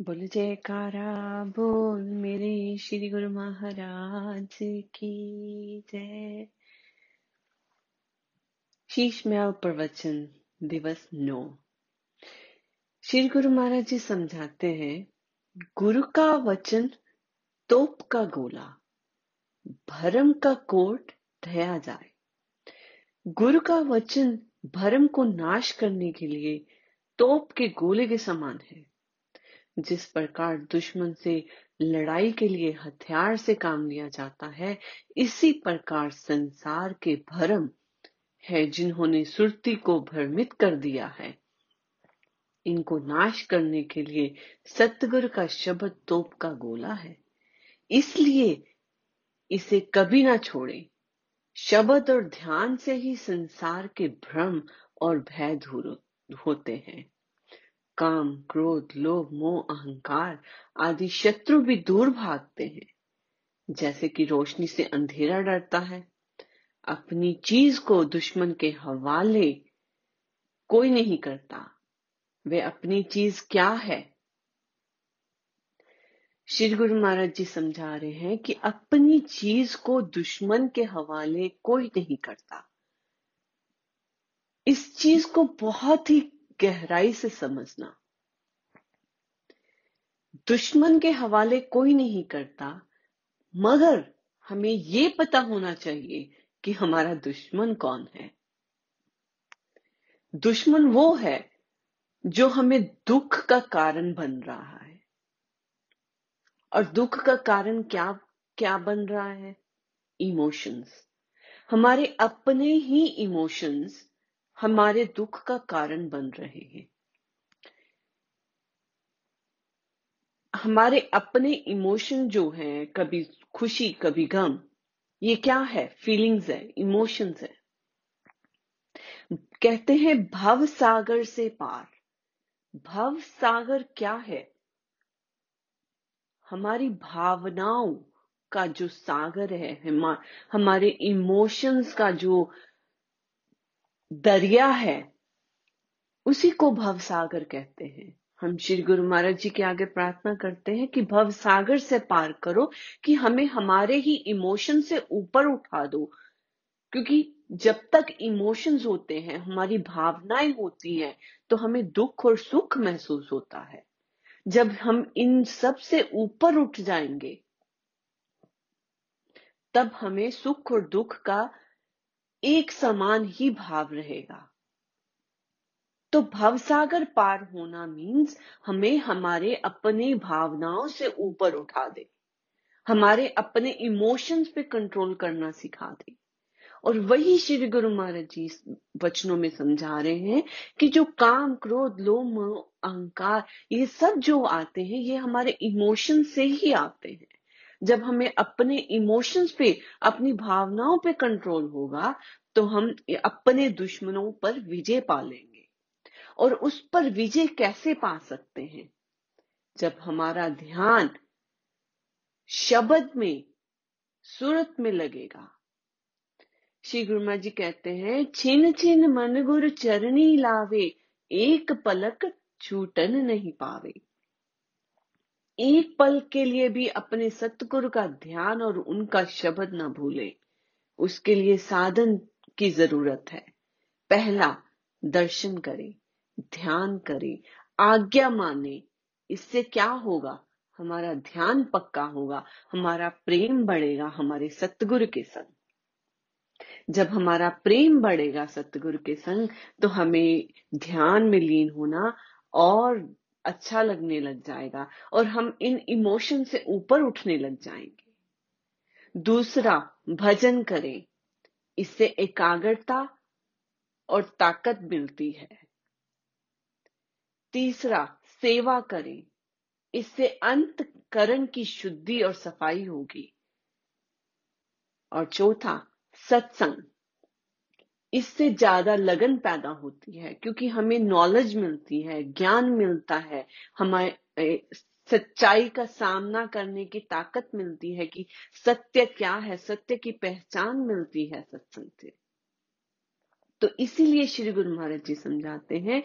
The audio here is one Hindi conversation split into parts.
बोल जयकारा, बोल मेरे श्री गुरु महाराज की जय। शीश महल प्रवचन, दिवस नौ। श्री गुरु महाराज जी समझाते हैं, गुरु का वचन तोप का गोला, भरम का कोट ढया जाए। गुरु का वचन भरम को नाश करने के लिए तोप के गोले के समान है। जिस प्रकार दुश्मन से लड़ाई के लिए हथियार से काम लिया जाता है, इसी प्रकार संसार के भरम है जिन्होंने सुरती को भ्रमित कर दिया है। इनको नाश करने के लिए सतगुरु का शब्द तोप का गोला है। इसलिए इसे कभी ना छोड़े। शब्द और ध्यान से ही संसार के भ्रम और भय दूर होते हैं। काम, क्रोध, लोभ, मोह, अहंकार आदि शत्रु भी दूर भागते हैं। जैसे कि रोशनी से अंधेरा डरता है। अपनी चीज़ को दुश्मन के हवाले कोई नहीं करता। वे अपनी चीज़ क्या है? श्री गुरु महाराज जी समझा रहे हैं कि अपनी चीज़ को दुश्मन के हवाले कोई नहीं करता। इस चीज़ को बहुत ही गहराई से समझना। दुश्मन के हवाले कोई नहीं करता, मगर हमें ये पता होना चाहिए कि हमारा दुश्मन कौन है। दुश्मन वो है जो हमें दुख का कारण बन रहा है। और दुख का कारण क्या क्या बन रहा है? इमोशंस हमारे अपने ही इमोशंस हमारे दुख का कारण बन रहे हैं। हमारे अपने इमोशन जो हैं, कभी खुशी, कभी गम, ये क्या है? फीलिंग्स है इमोशंस है। कहते हैं भव सागर से पार। भव सागर क्या है? हमारी भावनाओं का जो सागर है हमारे इमोशंस का जो दरिया है, उसी को भव सागर कहते हैं। हम श्री गुरु महाराज जी के आगे प्रार्थना करते हैं कि भव सागर से पार करो, कि हमें हमारे ही इमोशन से ऊपर उठा दो। क्योंकि जब तक इमोशंस होते हैं, हमारी भावनाएँ होती हैं तो हमें दुख और सुख महसूस होता है। जब हम इन सबसे ऊपर उठ जाएँगे, तब हमें सुख और दुख का एक समान ही भाव रहेगा। तो भवसागर पार होना मीन्स हमें हमारे अपने भावनाओं से ऊपर उठा दे। हमारे अपने इमोशंस पे कंट्रोल करना सिखा दे। और वही श्री गुरु महाराज जी वचनों में समझा रहे हैं कि जो काम, क्रोध, लोम, अहंकार, ये सब जो आते हैं, ये हमारे इमोशन से ही आते हैं। जब हमें अपने इमोशंस पे, अपनी भावनाओं पे कंट्रोल होगा तो हम अपने दुश्मनों पर विजय पा लेंगे और उस पर विजय कैसे पा सकते हैं? जब हमारा ध्यान शब्द में, सूरत में लगेगा। श्री गुरुमा जी कहते हैं, छिन छिन मन गुरु चरणी लावे, एक पलक छूटन नहीं पावे। एक पल के लिए भी अपने सतगुरु का ध्यान और उनका शब्द ना भूले। उसके लिए साधन की ज़रूरत है। पहला, दर्शन करें, ध्यान करें, आज्ञा माने। इससे क्या होगा? हमारा ध्यान पक्का होगा, हमारा प्रेम बढ़ेगा हमारे सतगुरु के संग। जब हमारा प्रेम बढ़ेगा सतगुरु के संग तो हमें ध्यान में लीन होना और अच्छा लगने लग जाएगा और हम इन इमोशन से ऊपर उठने लग जाएँगे। दूसरा, भजन करें। इससे एकाग्रता और ताकत मिलती है। तीसरा, सेवा करें। इससे अंत करण की शुद्धि और सफ़ाई होगी। और चौथा, सत्संग। इससे ज़्यादा लगन पैदा होती है, क्योंकि हमें नॉलेज मिलती है, ज्ञान मिलता है, हमारे सच्चाई का सामना करने की ताकत मिलती है कि सत्य क्या है, सत्य की पहचान मिलती है सत्संग से। तो इसीलिए श्री गुरु महाराज जी समझाते हैं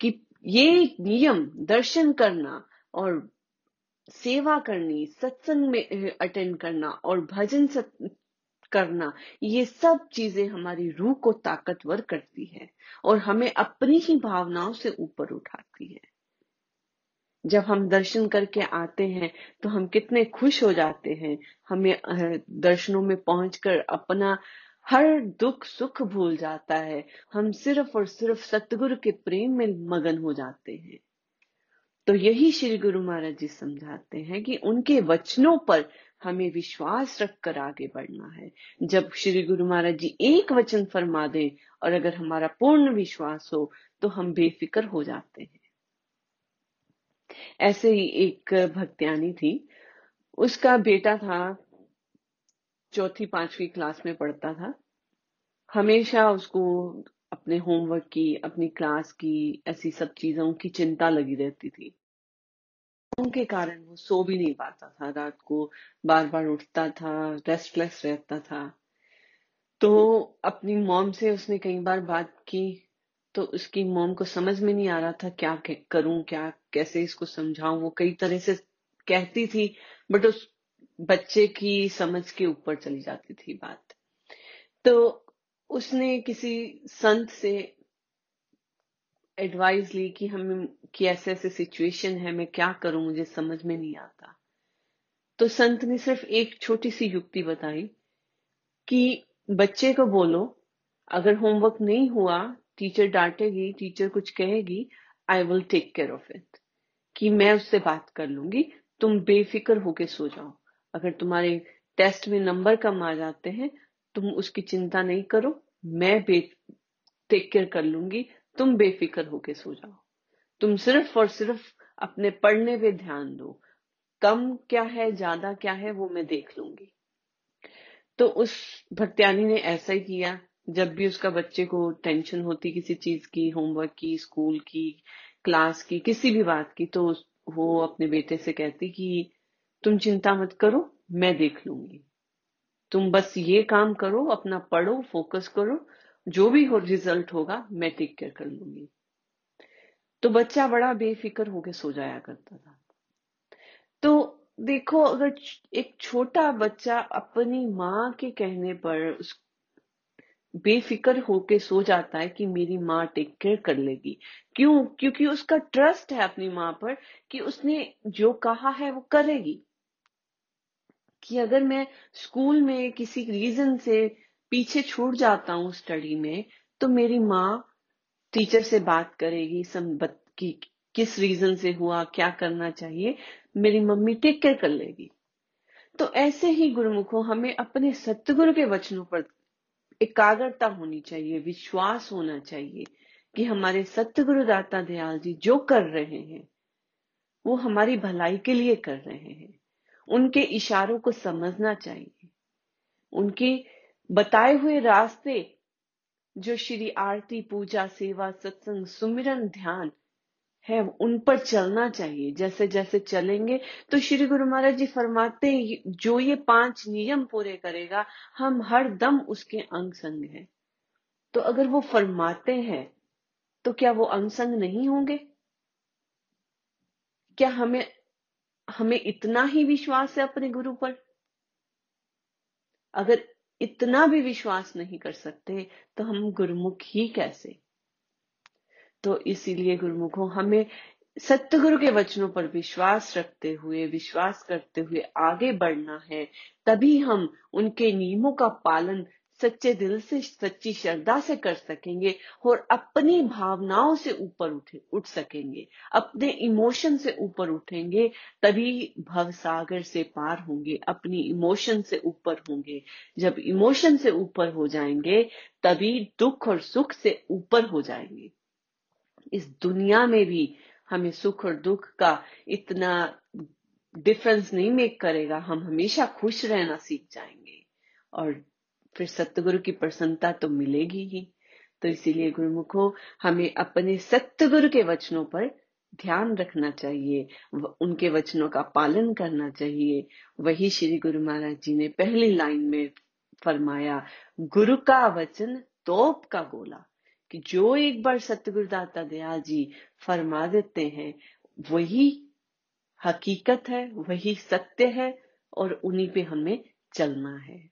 कि ये नियम, दर्शन करना और सेवा करनी, सत्संग में अटेंड करना और भजन करना, ये सब चीज़ें हमारी रूह को ताकतवर करती है और हमें अपनी ही भावनाओं से ऊपर उठाती है। जब हम दर्शन करके आते हैं तो हम कितने खुश हो जाते हैं। हमें दर्शनों में पहुंचकर अपना हर दुख सुख भूल जाता है। हम सिर्फ़ और सिर्फ़ सतगुरु के प्रेम में मगन हो जाते हैं। तो यही श्री गुरु महाराज जी समझाते हैं कि उनके वचनों पर हमें विश्वास रखकर आगे बढ़ना है। जब श्री गुरु महाराज जी एक वचन फरमा दें और अगर हमारा पूर्ण विश्वास हो तो हम बेफिक्र हो जाते हैं। ऐसे ही एक भक्त्यानी थी। उसका बेटा था, चौथी पांचवी क्लास में पढ़ता था। हमेशा उसको अपने होमवर्क की, अपनी क्लास की, ऐसी सब चीज़ों की चिंता लगी रहती थी। के कारण वो सो भी नहीं पाता था, रात को बार बार उठता था रेस्टलेस रहता था। तो अपनी मॉम से उसने कई बार बात की तो उसकी मॉम को समझ में नहीं आ रहा था क्या करूँ क्या, कैसे इसको समझाऊं। वो कई तरह से कहती थी बट उस बच्चे की समझ के ऊपर चली जाती थी बात। तो उसने किसी संत से एडवाइस ली कि हम, कि ऐसे ऐसे सिचुएशन है, मैं क्या करूँ, मुझे समझ में नहीं आता। तो संत ने सिर्फ़ एक छोटी सी युक्ति बताई कि बच्चे को बोलो, अगर होमवर्क नहीं हुआ टीचर डांटेगी टीचर कुछ कहेगी I will take care of it कि मैं उससे बात कर लूँगी, तुम बेफिक्र होके सो जाओ। अगर तुम्हारे टेस्ट में नंबर कम आ जाते हैं, तुम उसकी चिंता नहीं करो, मैं टेक केयर कर लूँगी तुम बेफिक्र होके सो जाओ। तुम सिर्फ़ और सिर्फ़ अपने पढ़ने पे ध्यान दो। कम क्या है, ज़्यादा क्या है, वो मैं देख लूँगी। तो उस भक्त्यानी ने ऐसा ही किया। जब भी उसका बच्चे को टेंशन होती किसी चीज़ की होमवर्क की स्कूल की क्लास की, किसी भी बात की तो वो अपने बेटे से कहती कि, तुम चिंता मत करो, मैं देख लूँगी। तुम बस ये काम करो, अपना पढ़ो फोकस करो जो भी हो रिज़ल्ट होगा, मैं टेक केयर कर लूँगी। तो बच्चा बड़ा बेफिक्र होके सो जाया करता था। तो देखो, अगर एक छोटा बच्चा अपनी माँ के कहने पर उस बेफिक्र होके सो जाता है कि मेरी माँ टेक केयर कर लेगी। क्यों? क्योंकि उसका ट्रस्ट है अपनी माँ पर कि उसने जो कहा है वो करेगी। कि अगर मैं स्कूल में किसी रीजन से पीछे छूट जाता हूँ स्टडी में तो मेरी माँ टीचर से बात करेगी की, किस रीजन से हुआ, क्या करना चाहिए, मेरी मम्मी टेक केयर कर लेगी। तो ऐसे ही गुरुमुखों, हमें अपने सतगुरु के वचनों पर एकाग्रता होनी चाहिए, विश्वास होना चाहिए, कि हमारे सतगुरु दाता दयाल जी जो कर रहे हैं, वो हमारी भलाई के लिए कर रहे हैं। उनके इशारों को समझना चाहिए। उनके बताए हुए रास्ते जो श्री आरती पूजा, सेवा, सत्संग, सुमिरन, ध्यान है, उन पर चलना चाहिए। जैसे जैसे चलेंगे तो श्री गुरु महाराज जी फरमाते हैं, जो ये पाँच नियम पूरे करेगा, हम हर दम उसके अंग संग हैं। तो अगर वो फरमाते हैं तो क्या वो अंग संग नहीं होंगे? क्या हमें हमें इतना ही विश्वास है अपने गुरु पर? अगर इतना भी विश्वास नहीं कर सकते तो हम गुरुमुख ही कैसे? तो इसीलिए गुरुमुखों, हमें सत्य गुरु के वचनों पर विश्वास रखते हुए, विश्वास करते हुए आगे बढ़ना है। तभी हम उनके नियमों का पालन सच्चे दिल से, सच्ची श्रद्धा से कर सकेंगे और अपनी भावनाओं से ऊपर उठे, उठ सकेंगे। अपने इमोशन से ऊपर उठेंगे, तभी भव सागर से पार होंगे, अपनी इमोशन से ऊपर होंगे। जब इमोशन से ऊपर हो जाएँगे, तभी दुख और सुख से ऊपर हो जाएँगे। इस दुनिया में भी हमें सुख और दुख का इतना डिफरेंस नहीं मेक करेगा, हम हमेशा खुश रहना सीख जाएँगे। और फिर सतगुरु की प्रसन्नता तो मिलेगी ही। तो इसीलिए गुरुमुखो, हमें अपने सत्यगुरु के वचनों पर ध्यान रखना चाहिए उनके वचनों का पालन करना चाहिए। वही श्री गुरु महाराज जी ने पहली लाइन में फरमाया, गुरु का वचन तोप का गोला, कि जो एक बार सतगुरु दाता दयाल जी फरमा देते हैं, वही हकीकत है, वही सत्य है, और उन्हीं पे हमें चलना है।